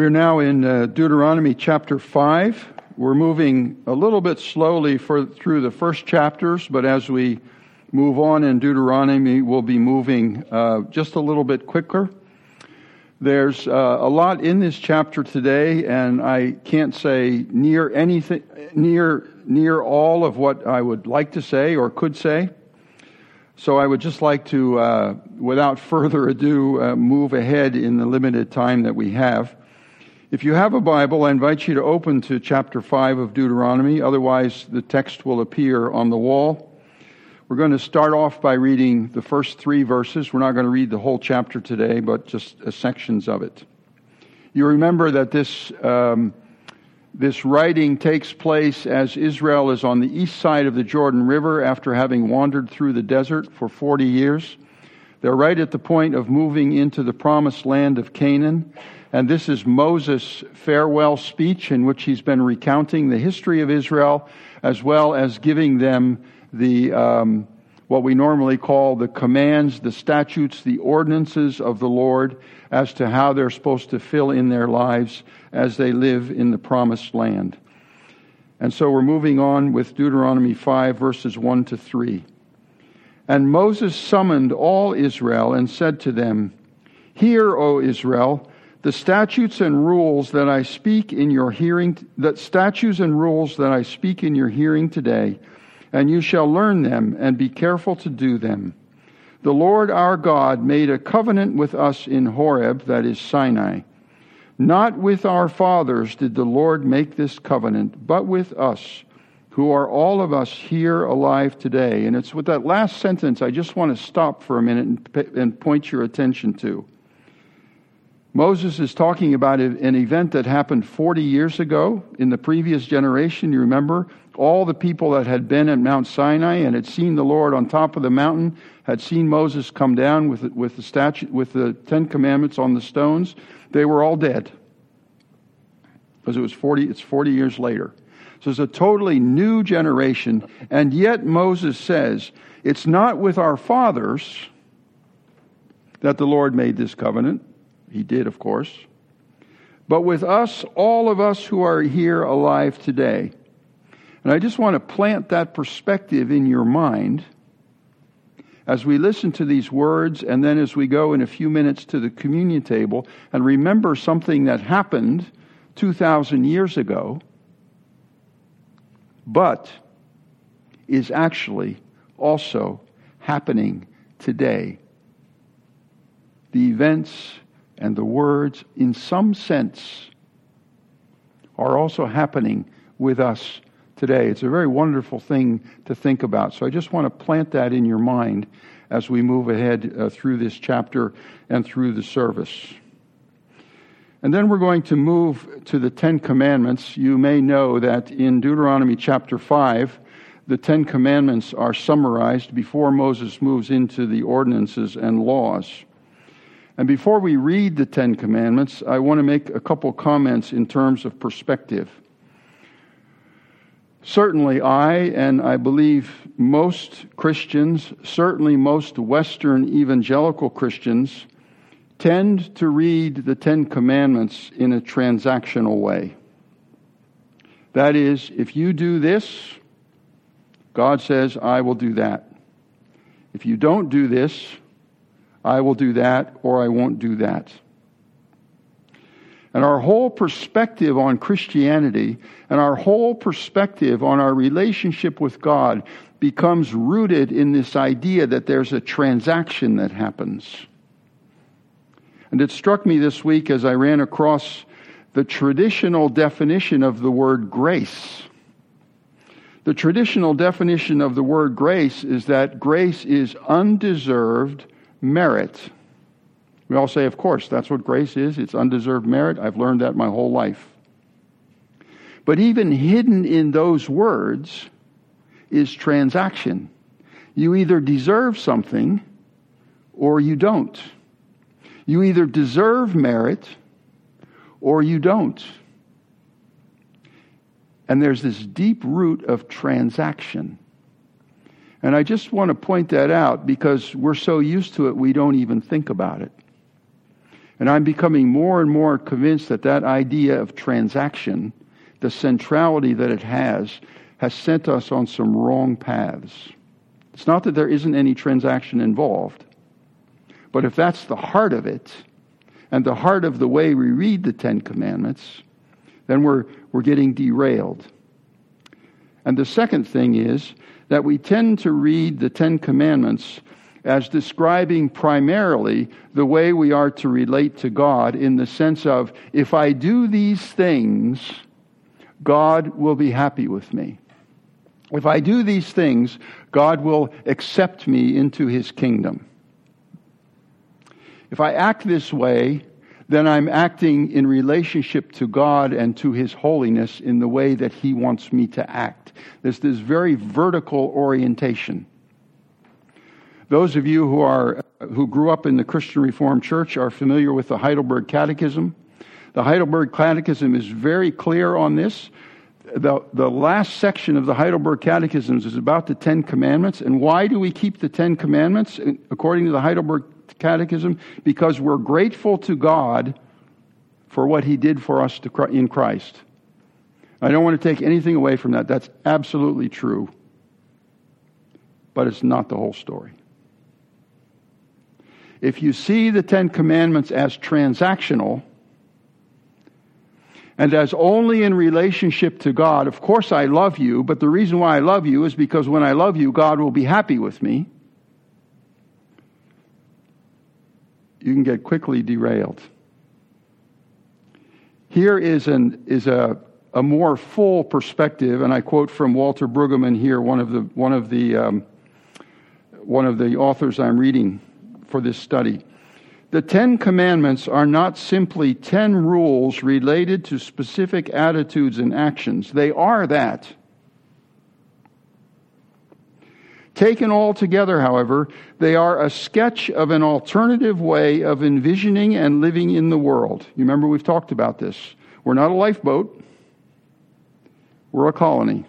We're now in uh, Deuteronomy chapter 5. We're moving a little bit slowly for, through the first chapters, but as we move on in Deuteronomy, we'll be moving uh, just a little bit quicker. There's uh, a lot in this chapter today, and I can't say near anything, near, near all of what I would like to say or could say. So I would just like to, uh, without further ado, uh, move ahead in the limited time that we have. If you have a Bible, I invite you to open to chapter 5 of Deuteronomy. Otherwise, the text will appear on the wall. We're going to start off by reading the first three verses. We're not going to read the whole chapter today, but just sections of it. You remember that this, um, this writing takes place as Israel is on the east side of the Jordan River after having wandered through the desert for 40 years. They're right at the point of moving into the promised land of Canaan. And this is Moses' farewell speech in which he's been recounting the history of Israel as well as giving them the, um, what we normally call the commands, the statutes, the ordinances of the Lord as to how they're supposed to fill in their lives as they live in the promised land. And so we're moving on with Deuteronomy 5, verses 1 to 3. And Moses summoned all Israel and said to them, Hear, O Israel, the statutes and rules that I speak in your hearing, that statutes and rules that I speak in your hearing today, and you shall learn them and be careful to do them. The Lord our God made a covenant with us in Horeb, that is Sinai. Not with our fathers did the Lord make this covenant, but with us, who are all of us here alive today. And it's with that last sentence I just want to stop for a minute and, point your attention to. Moses is talking about an event that happened 40 years ago in the previous generation. You remember all the people that had been at Mount Sinai and had seen the Lord on top of the mountain, had seen Moses come down with, with, the, statute, with the Ten Commandments on the stones. They were all dead because it was 40, it's 40 years later. So it's a totally new generation. And yet Moses says, it's not with our fathers that the Lord made this covenant. He did, of course. But with us, all of us who are here alive today. And I just want to plant that perspective in your mind as we listen to these words and then as we go in a few minutes to the communion table and remember something that happened 2,000 years ago, but is actually also happening today. The events and the words, in some sense, are also happening with us today. It's a very wonderful thing to think about. So I just want to plant that in your mind as we move ahead uh, through this chapter and through the service. And then we're going to move to the Ten Commandments. You may know that in Deuteronomy chapter 5, the Ten Commandments are summarized before Moses moves into the ordinances and laws. And before we read the Ten Commandments, I want to make a couple comments in terms of perspective. Certainly, I, and I believe most Christians, certainly most Western evangelical Christians, tend to read the Ten Commandments in a transactional way. That is, if you do this, God says, I will do that. If you don't do this, I will do that or I won't do that. And our whole perspective on Christianity and our whole perspective on our relationship with God becomes rooted in this idea that there's a transaction that happens. And it struck me this week as I ran across the traditional definition of the word grace. The traditional definition of the word grace is that grace is undeserved merit. We all say, of course, that's what grace is. It's undeserved merit. I've learned that my whole life. But even hidden in those words is transaction. You either deserve something or you don't. You either deserve merit or you don't. And there's this deep root of transaction. And I just want to point that out because we're so used to it, we don't even think about it. And I'm becoming more and more convinced that that idea of transaction, the centrality that it has, has sent us on some wrong paths. It's not that there isn't any transaction involved, but if that's the heart of it, and the heart of the way we read the Ten Commandments, then we're, we're getting derailed. And the second thing is that we tend to read the Ten Commandments as describing primarily the way we are to relate to God in the sense of if I do these things, God will be happy with me. If I do these things, God will accept me into his kingdom. If I act this way, then I'm acting in relationship to God and to his holiness in the way that he wants me to act. There's this very vertical orientation. Those of you who are who grew up in the Christian Reformed Church are familiar with the Heidelberg Catechism. The Heidelberg Catechism is very clear on this. The, the last section of the Heidelberg Catechism is about the Ten Commandments. And why do we keep the Ten Commandments? According to the Heidelberg Catechism, because we're grateful to God for what He did for us to, in Christ. I don't want to take anything away from that. That's absolutely true. But it's not the whole story. If you see the Ten Commandments as transactional and as only in relationship to God, of course I love you, but the reason why I love you is because when I love you, God will be happy with me. You can get quickly derailed. Here is, an, is a, a more full perspective, and I quote from Walter Brueggemann here, one of the, one of the, um, one of the authors I'm reading for this study. The Ten Commandments are not simply ten rules related to specific attitudes and actions. They are that. Taken all together, however, they are a sketch of an alternative way of envisioning and living in the world. You remember we've talked about this. We're not a lifeboat, we're a colony.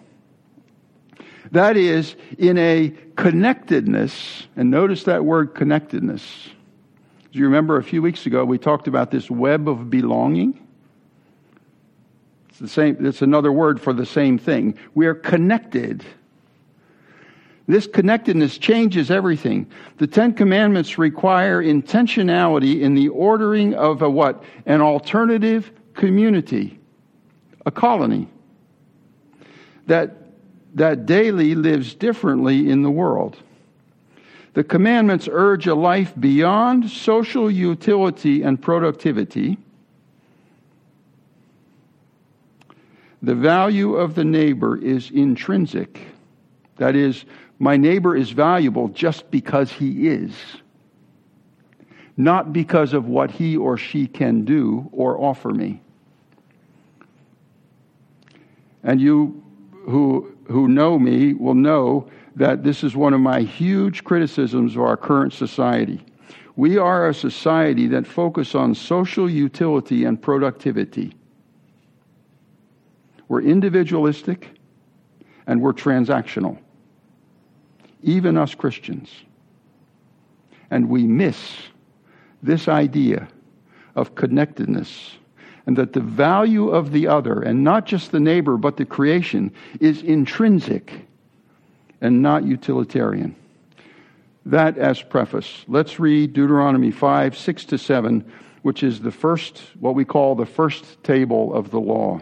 That is, in a connectedness, and notice that word connectedness. Do you remember a few weeks ago we talked about this web of belonging? It's the same, it's another word for the same thing. We are connected. This connectedness changes everything. The Ten Commandments require intentionality in the ordering of a what? An alternative community, a colony that that daily lives differently in the world. The commandments urge a life beyond social utility and productivity. The value of the neighbor is intrinsic. That is, my neighbor is valuable just because he is, not because of what he or she can do or offer me. And you who who know me will know that this is one of my huge criticisms of our current society. We are a society that focuses on social utility and productivity. We're individualistic and we're transactional, even us Christians. And we miss this idea of connectedness and that the value of the other, and not just the neighbor, but the creation, is intrinsic and not utilitarian. That as preface. Let's read Deuteronomy 5, 6 to 7, which is the first, what we call the first table of the law.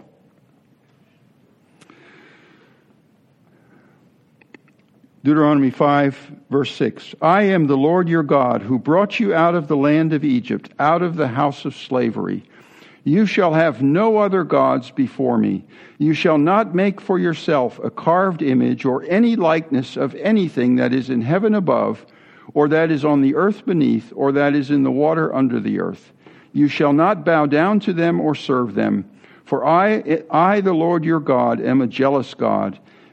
Deuteronomy 5, verse 6. I am the Lord your God who brought you out of the land of Egypt, out of the house of slavery. You shall have no other gods before me. You shall not make for yourself a carved image or any likeness of anything that is in heaven above, or that is on the earth beneath, or that is in the water under the earth. You shall not bow down to them or serve them. For I, I, the Lord your God, am a jealous God,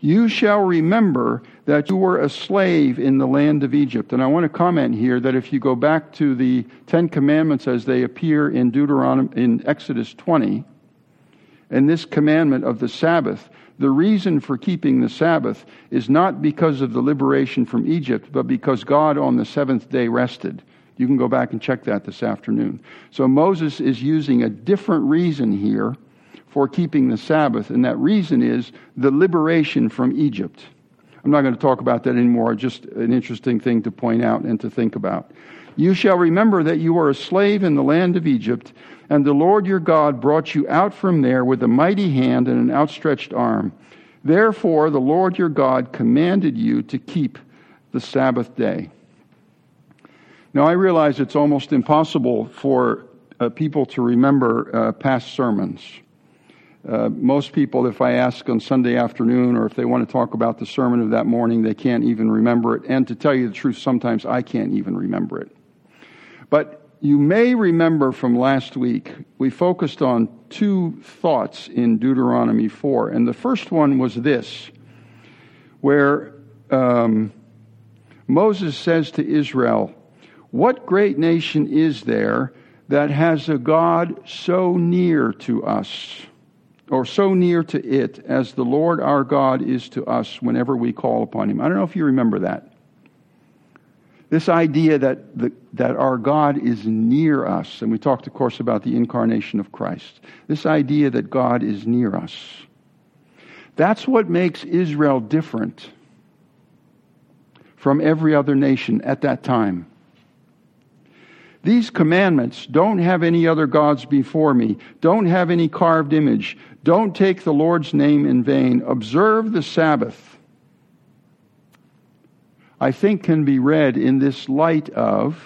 you shall remember that you were a slave in the land of Egypt. And I want to comment here that if you go back to the Ten Commandments as they appear in Deuteronomy, in Exodus 20, and this commandment of the Sabbath, the reason for keeping the Sabbath is not because of the liberation from Egypt, but because God on the seventh day rested. You can go back and check that this afternoon. So Moses is using a different reason here for keeping the Sabbath, and that reason is the liberation from Egypt. I'm not going to talk about that anymore, just an interesting thing to point out and to think about. You shall remember that you were a slave in the land of Egypt, and the Lord your God brought you out from there with a mighty hand and an outstretched arm. Therefore, the Lord your God commanded you to keep the Sabbath day. Now, I realize it's almost impossible for uh, people to remember uh, past sermons. Uh, most people, if I ask on Sunday afternoon or if they want to talk about the sermon of that morning, they can't even remember it. And to tell you the truth, sometimes I can't even remember it. But you may remember from last week, we focused on two thoughts in Deuteronomy 4. And the first one was this, where um, Moses says to Israel, What great nation is there that has a God so near to us? Or so near to it as the Lord our God is to us whenever we call upon him. I don't know if you remember that. This idea that, the, that our God is near us, and we talked, of course, about the incarnation of Christ. This idea that God is near us. That's what makes Israel different from every other nation at that time. These commandments don't have any other gods before me. Don't have any carved image. Don't take the Lord's name in vain. Observe the Sabbath. I think can be read in this light of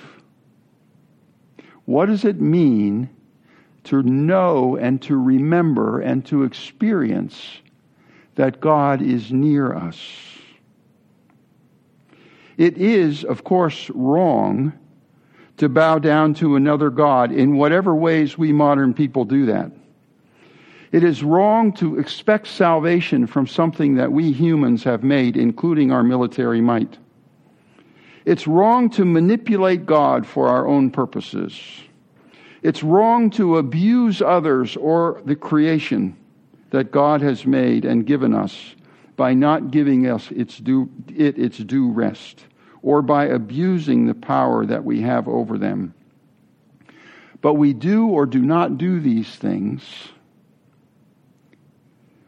what does it mean to know and to remember and to experience that God is near us? It is, of course, wrong to bow down to another God in whatever ways we modern people do that. It is wrong to expect salvation from something that we humans have made, including our military might. It's wrong to manipulate God for our own purposes. It's wrong to abuse others or the creation that God has made and given us by not giving us its due, it its due rest or by abusing the power that we have over them. But we do or do not do these things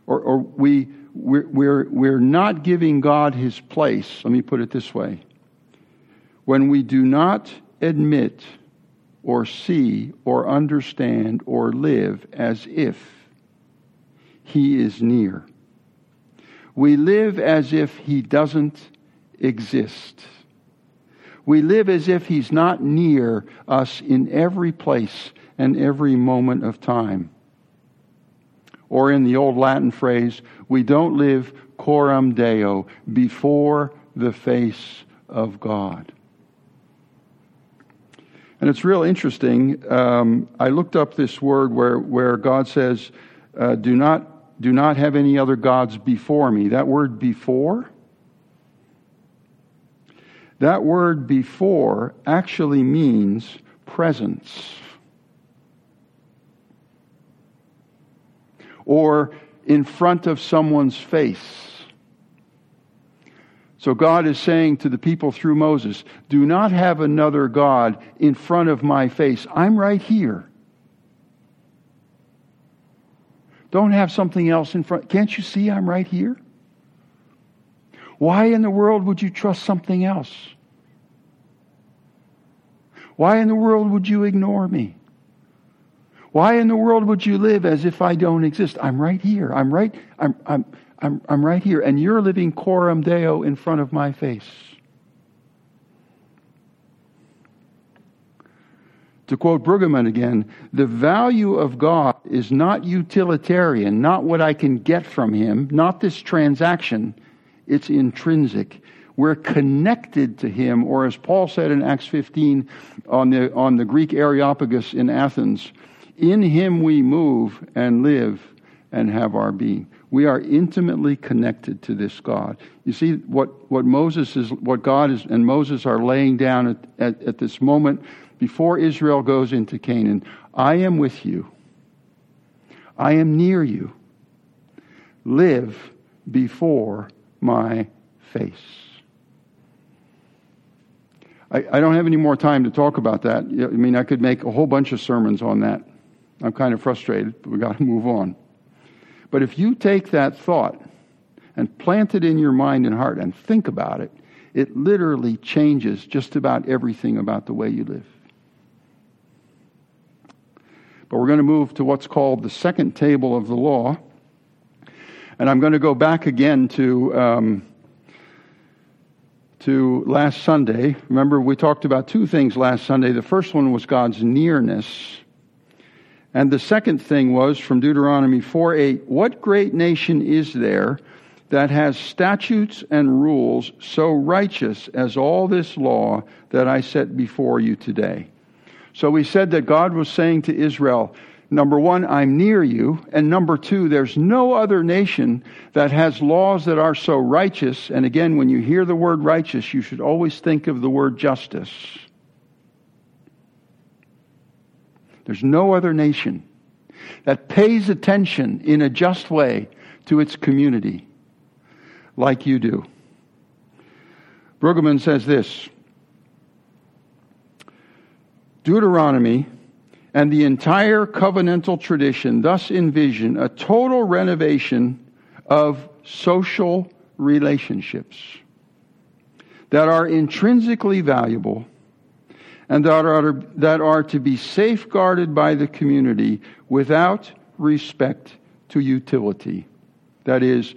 or, or we, we're, we're, we're not giving God his place. Let me put it this way. When we do not admit or see or understand or live as if he is near, we live as if he doesn't exist. We live as if he's not near us in every place and every moment of time. Or in the old Latin phrase, we don't live coram Deo, before the face of God. And it's real interesting. Um, I looked up this word where, where God says, uh, do, not, do not have any other gods before me. That word before, that word before actually means presence. or in front of someone's face. So God is saying to the people through Moses, do not have another God in front of my face. I'm right here. Don't have something else in front. Can't you see I'm right here? Why in the world would you trust something else? Why in the world would you ignore me? Why in the world would you live as if I don't exist? I'm right here. I'm right. I'm, I'm, I'm, I'm right here, and you're living coram deo in front of my face. To quote Brueggemann again, the value of God is not utilitarian, not what I can get from Him, not this transaction. It's intrinsic. We're connected to Him, or as Paul said in Acts 15 on the, on the Greek Areopagus in Athens, in Him we move and live and have our being. We are intimately connected to this God. You see what, what Moses is, what God is, and Moses are laying down at, at, at this moment before Israel goes into Canaan. I am with you. I am near you. Live before my face. I, I, don't have any more time to talk about that. I mean, I could make a whole bunch of sermons on that. I'm kind of frustrated, but we've got to move on. But if you take that thought and plant it in your mind and heart and think about it, it literally changes just about everything about the way you live. But we're going to move to what's called the second table of the law. And I'm going to go back again to, um, to last Sunday. Remember, we talked about two things last Sunday. The first one was God's nearness. And the second thing was from Deuteronomy 4 8 What great nation is there that has statutes and rules so righteous as all this law that I set before you today? So we said that God was saying to Israel, number one, I'm near you. And number two, there's no other nation that has laws that are so righteous. And again, when you hear the word righteous, you should always think of the word justice. There's no other nation that pays attention in a just way to its community like you do. Brueggemann says this Deuteronomy and the entire covenantal tradition thus envision a total renovation of social relationships that are intrinsically valuable and that are, that are to be safeguarded by the community without respect to utility. That is,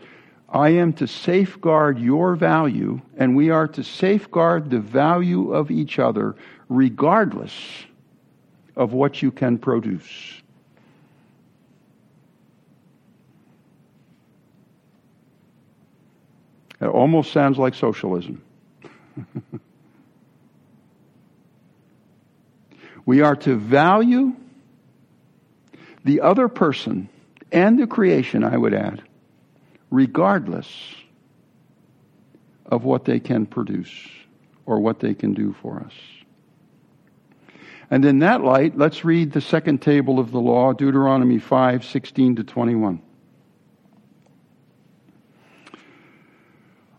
I am to safeguard your value, and we are to safeguard the value of each other regardless of what you can produce. It almost sounds like socialism. we are to value the other person and the creation, I would add, regardless of what they can produce or what they can do for us. And in that light, let's read the second table of the law, Deuteronomy 5 16 to 21.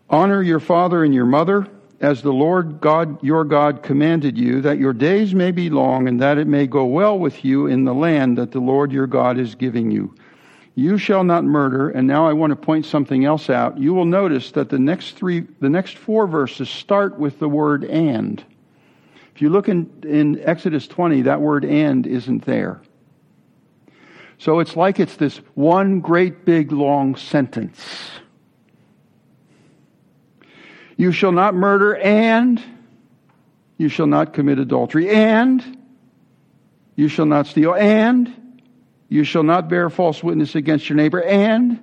Honor your father and your mother, as the Lord God, your God, commanded you, that your days may be long and that it may go well with you in the land that the Lord your God is giving you. You shall not murder. And now I want to point something else out. You will notice that the next three, the next four verses start with the word and. If you look in, in Exodus 20, that word and isn't there. So it's like it's this one great big long sentence. You shall not murder, and you shall not commit adultery, and you shall not steal, and you shall not bear false witness against your neighbor, and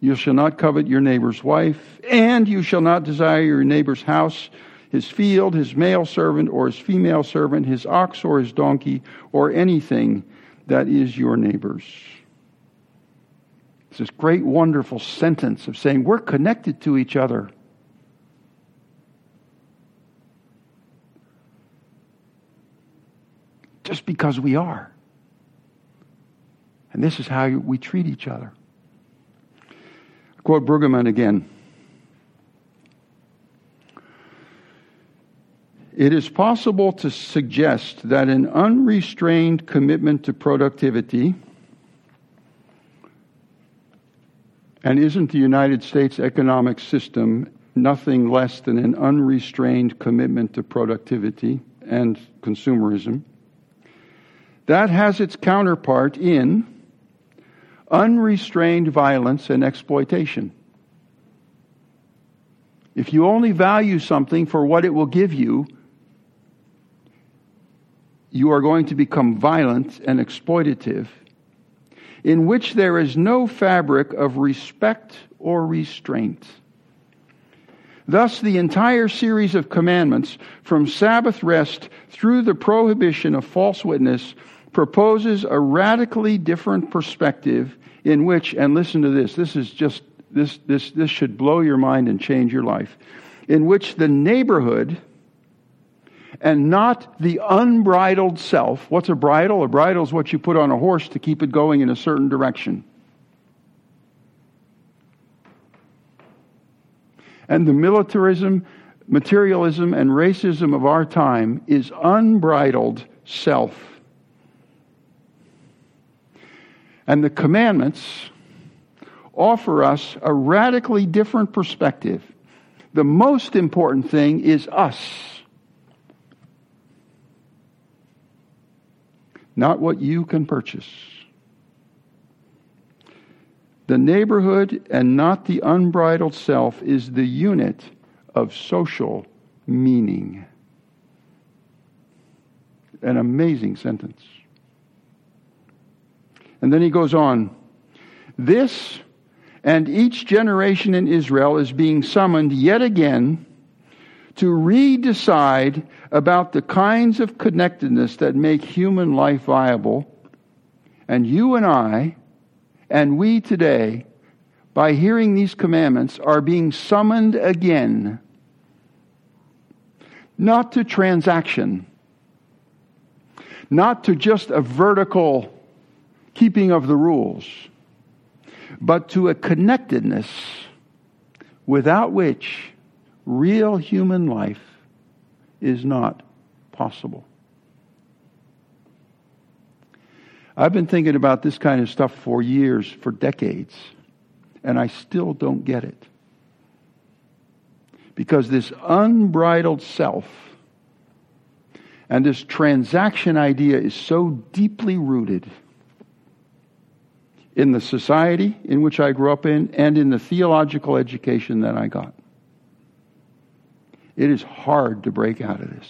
you shall not covet your neighbor's wife, and you shall not desire your neighbor's house his field, his male servant or his female servant, his ox or his donkey, or anything that is your neighbor's. It's this great, wonderful sentence of saying we're connected to each other. Just because we are. And this is how we treat each other. I quote Brueggemann again. It is possible to suggest that an unrestrained commitment to productivity, and isn't the United States economic system nothing less than an unrestrained commitment to productivity and consumerism? That has its counterpart in unrestrained violence and exploitation. If you only value something for what it will give you, you are going to become violent and exploitative, in which there is no fabric of respect or restraint. Thus, the entire series of commandments, from Sabbath rest through the prohibition of false witness, proposes a radically different perspective in which, and listen to this, this is just, this, this, this should blow your mind and change your life, in which the neighborhood and not the unbridled self. What's a bridle? A bridle is what you put on a horse to keep it going in a certain direction. And the militarism, materialism, and racism of our time is unbridled self. And the commandments offer us a radically different perspective. The most important thing is us. Not what you can purchase. The neighborhood and not the unbridled self is the unit of social meaning. An amazing sentence. And then he goes on This and each generation in Israel is being summoned yet again to redecide about the kinds of connectedness that make human life viable. And you and I, and we today, by hearing these commandments, are being summoned again, not to transaction, not to just a vertical keeping of the rules, but to a connectedness without which real human life is not possible. I've been thinking about this kind of stuff for years, for decades, and I still don't get it. Because this unbridled self and this transaction idea is so deeply rooted in the society in which I grew up in and in the theological education that I got. It is hard to break out of this.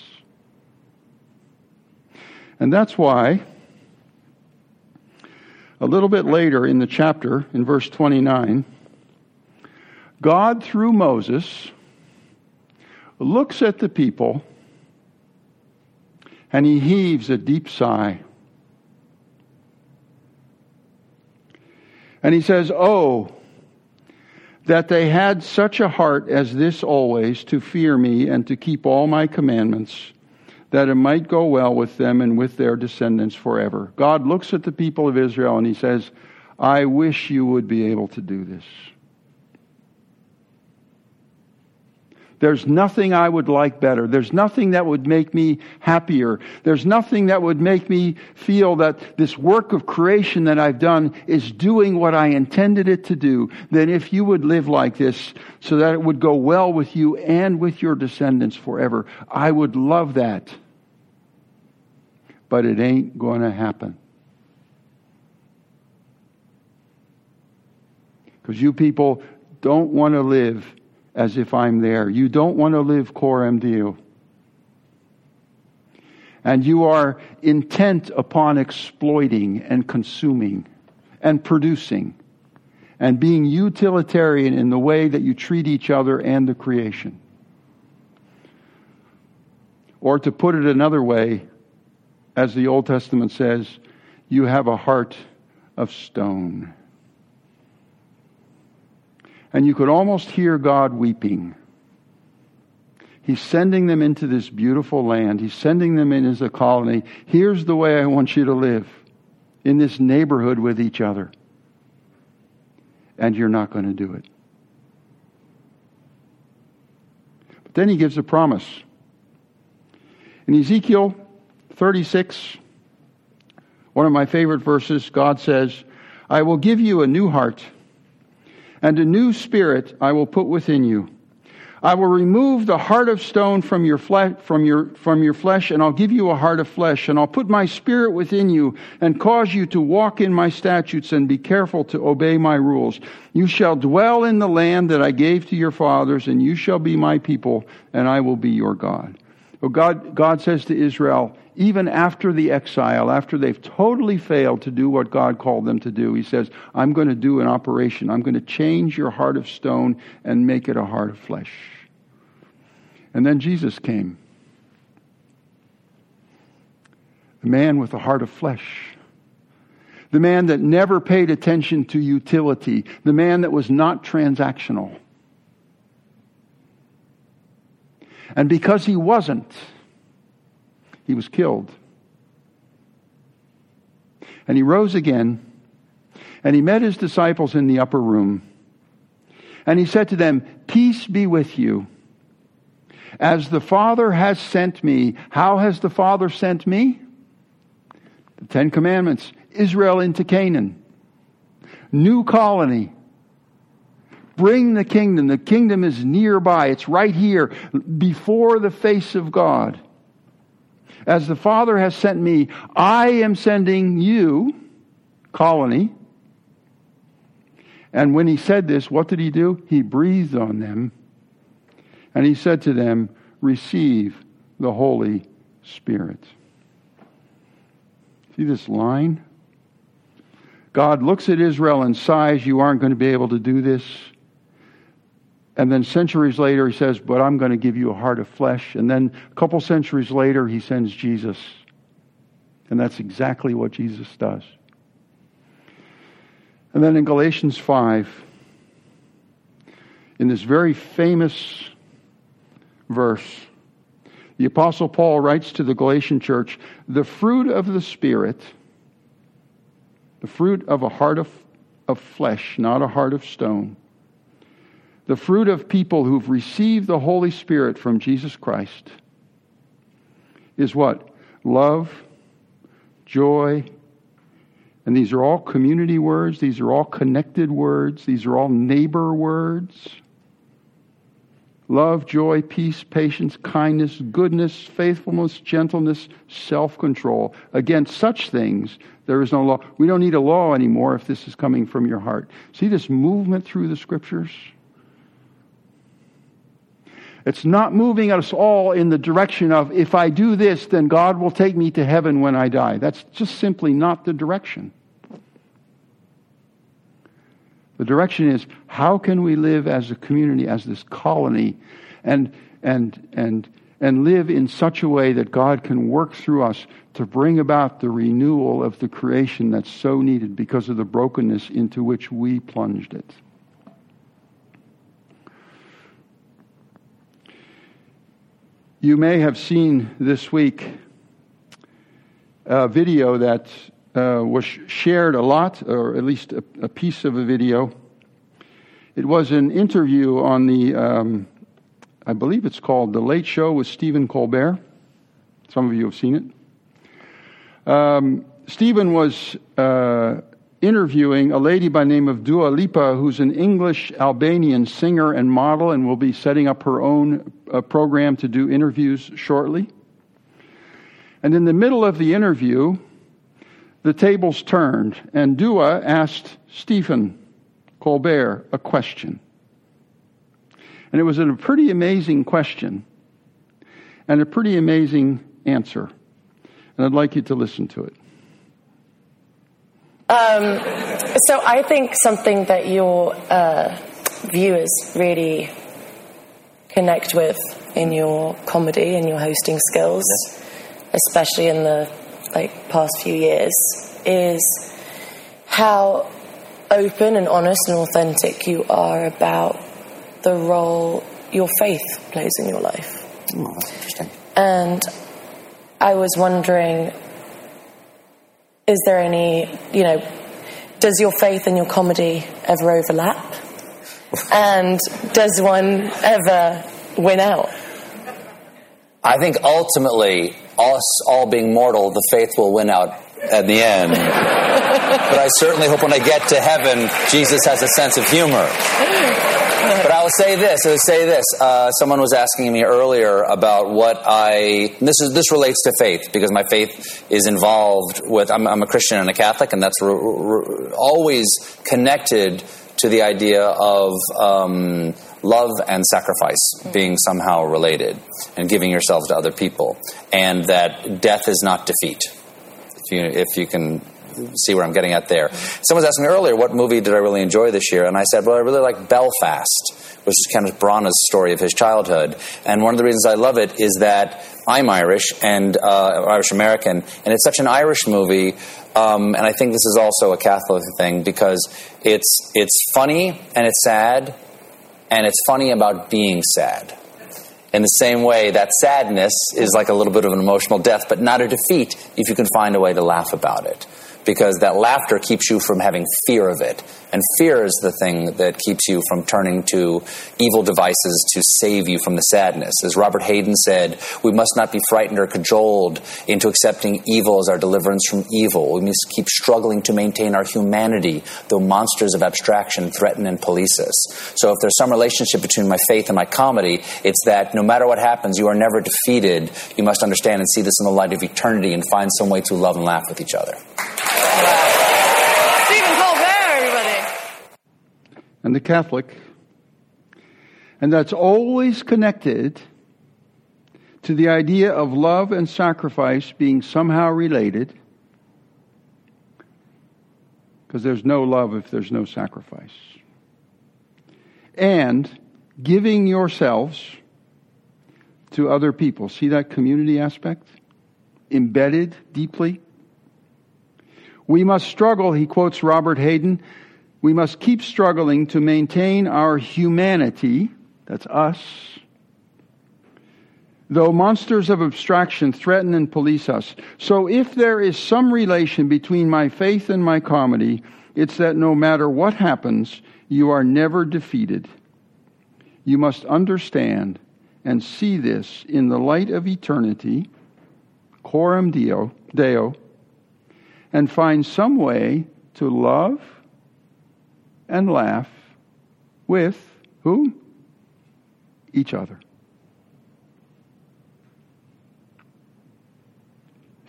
And that's why a little bit later in the chapter, in verse 29, God, through Moses, looks at the people and he heaves a deep sigh. And he says, Oh, that they had such a heart as this always to fear me and to keep all my commandments, that it might go well with them and with their descendants forever. God looks at the people of Israel and he says, I wish you would be able to do this. There's nothing I would like better. There's nothing that would make me happier. There's nothing that would make me feel that this work of creation that I've done is doing what I intended it to do than if you would live like this so that it would go well with you and with your descendants forever. I would love that. But it ain't going to happen. Because you people don't want to live as if I'm there. You don't want to live coram deo. And you are intent upon exploiting and consuming and producing and being utilitarian in the way that you treat each other and the creation. Or to put it another way, as the Old Testament says, you have a heart of stone. And you could almost hear God weeping. He's sending them into this beautiful land. He's sending them in as a colony. Here's the way I want you to live in this neighborhood with each other. And you're not going to do it. But then he gives a promise. In Ezekiel 36, one of my favorite verses, God says, I will give you a new heart and a new spirit I will put within you. I will remove the heart of stone from your, flesh, from, your, from your flesh, and I'll give you a heart of flesh, and I'll put my spirit within you, and cause you to walk in my statutes, and be careful to obey my rules. You shall dwell in the land that I gave to your fathers, and you shall be my people, and I will be your God. Well, God, God says to Israel, even after the exile, after they've totally failed to do what God called them to do, He says, I'm going to do an operation. I'm going to change your heart of stone and make it a heart of flesh. And then Jesus came. The man with a heart of flesh. The man that never paid attention to utility. The man that was not transactional. And because he wasn't, he was killed. And he rose again, and he met his disciples in the upper room. And he said to them, Peace be with you. As the Father has sent me, how has the Father sent me? The Ten Commandments, Israel into Canaan, new colony. Bring the kingdom. The kingdom is nearby. It's right here, before the face of God. As the Father has sent me, I am sending you, colony. And when he said this, what did he do? He breathed on them and he said to them, Receive the Holy Spirit. See this line? God looks at Israel and sighs, You aren't going to be able to do this. And then centuries later, he says, But I'm going to give you a heart of flesh. And then a couple centuries later, he sends Jesus. And that's exactly what Jesus does. And then in Galatians 5, in this very famous verse, the Apostle Paul writes to the Galatian church the fruit of the Spirit, the fruit of a heart of, of flesh, not a heart of stone, the fruit of people who've received the Holy Spirit from Jesus Christ is what? Love, joy, and these are all community words, these are all connected words, these are all neighbor words love, joy, peace, patience, kindness, goodness, faithfulness, gentleness, self control. Against such things, there is no law. We don't need a law anymore if this is coming from your heart. See this movement through the scriptures? It's not moving us all in the direction of if I do this, then God will take me to heaven when I die. That's just simply not the direction. The direction is how can we live as a community, as this colony, and, and, and, and live in such a way that God can work through us to bring about the renewal of the creation that's so needed because of the brokenness into which we plunged it. You may have seen this week a video that uh, was shared a lot, or at least a, a, piece of a video. It was an interview on the, um, I believe it's called The Late Show with Stephen Colbert. Some of you have seen it. Um, Stephen was uh, interviewing a lady by name of Dua Lipa, who's an English Albanian singer and model, and will be setting up her own uh, program to do interviews shortly. And in the middle of the interview, the tables turned, and Dua asked Stephen Colbert a question. And it was a pretty amazing question and a pretty amazing answer. And I'd like you to listen to it. Um, so I think something that your uh, viewers really connect with in your comedy and your hosting skills, especially in the like past few years is how open and honest and authentic you are about the role your faith plays in your life. Oh. And I was wondering is there any, you know, does your faith and your comedy ever overlap? and does one ever win out? I think ultimately us all being mortal, the faith will win out at the end. but I certainly hope when I get to heaven, Jesus has a sense of humor. But I will say this. I will say this. Uh, someone was asking me earlier about what I. This is this relates to faith because my faith is involved with. I'm, I'm a Christian and a Catholic, and that's re, re, always connected to the idea of um, love and sacrifice being somehow related, and giving yourselves to other people, and that death is not defeat. If you if you can see where I'm getting at there. Someone was asking me earlier, what movie did I really enjoy this year? And I said, well, I really like Belfast, which is Kenneth Branagh's story of his childhood. And one of the reasons I love it is that I'm Irish and uh, Irish American, and it's such an Irish movie. Um, and I think this is also a Catholic thing because it's it's funny and it's sad, and it's funny about being sad. In the same way, that sadness is like a little bit of an emotional death, but not a defeat if you can find a way to laugh about it because that laughter keeps you from having fear of it. And fear is the thing that keeps you from turning to evil devices to save you from the sadness. As Robert Hayden said, we must not be frightened or cajoled into accepting evil as our deliverance from evil. We must keep struggling to maintain our humanity, though monsters of abstraction threaten and police us. So if there's some relationship between my faith and my comedy, it's that no matter what happens, you are never defeated. You must understand and see this in the light of eternity and find some way to love and laugh with each other. Stephen Colbert, everybody. And the Catholic. And that's always connected to the idea of love and sacrifice being somehow related. Because there's no love if there's no sacrifice. And giving yourselves to other people. See that community aspect? Embedded deeply we must struggle, he quotes Robert Hayden, we must keep struggling to maintain our humanity, that's us, though monsters of abstraction threaten and police us. So if there is some relation between my faith and my comedy, it's that no matter what happens, you are never defeated. You must understand and see this in the light of eternity, coram deo, deo, and find some way to love and laugh with who? Each other.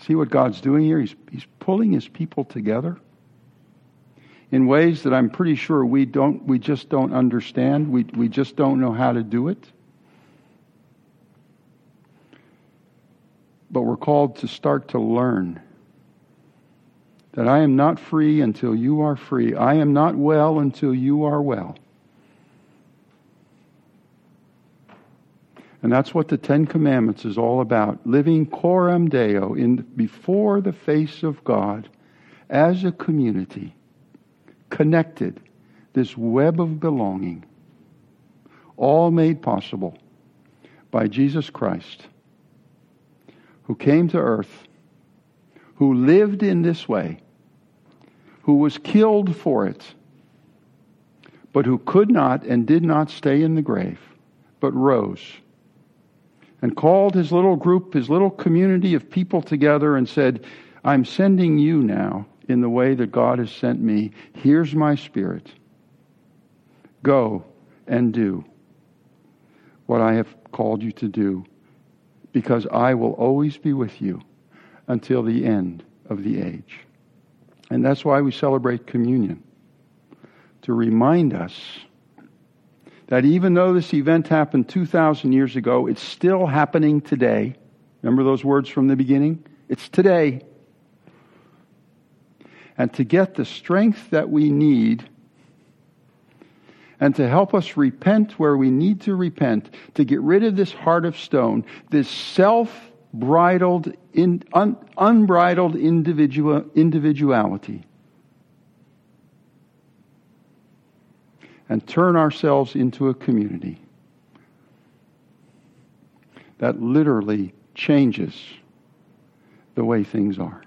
See what God's doing here? He's, he's pulling his people together in ways that I'm pretty sure we don't we just don't understand. We we just don't know how to do it. But we're called to start to learn that I am not free until you are free. I am not well until you are well. And that's what the Ten Commandments is all about living coram deo in, before the face of God as a community, connected, this web of belonging, all made possible by Jesus Christ, who came to earth, who lived in this way who was killed for it, but who could not and did not stay in the grave, but rose and called his little group, his little community of people together and said, I'm sending you now in the way that God has sent me. Here's my spirit. Go and do what I have called you to do, because I will always be with you until the end of the age. And that's why we celebrate communion to remind us that even though this event happened 2,000 years ago, it's still happening today. Remember those words from the beginning? It's today. And to get the strength that we need and to help us repent where we need to repent, to get rid of this heart of stone, this self bridled, in, un, unbridled individual, individuality. And turn ourselves into a community that literally changes the way things are.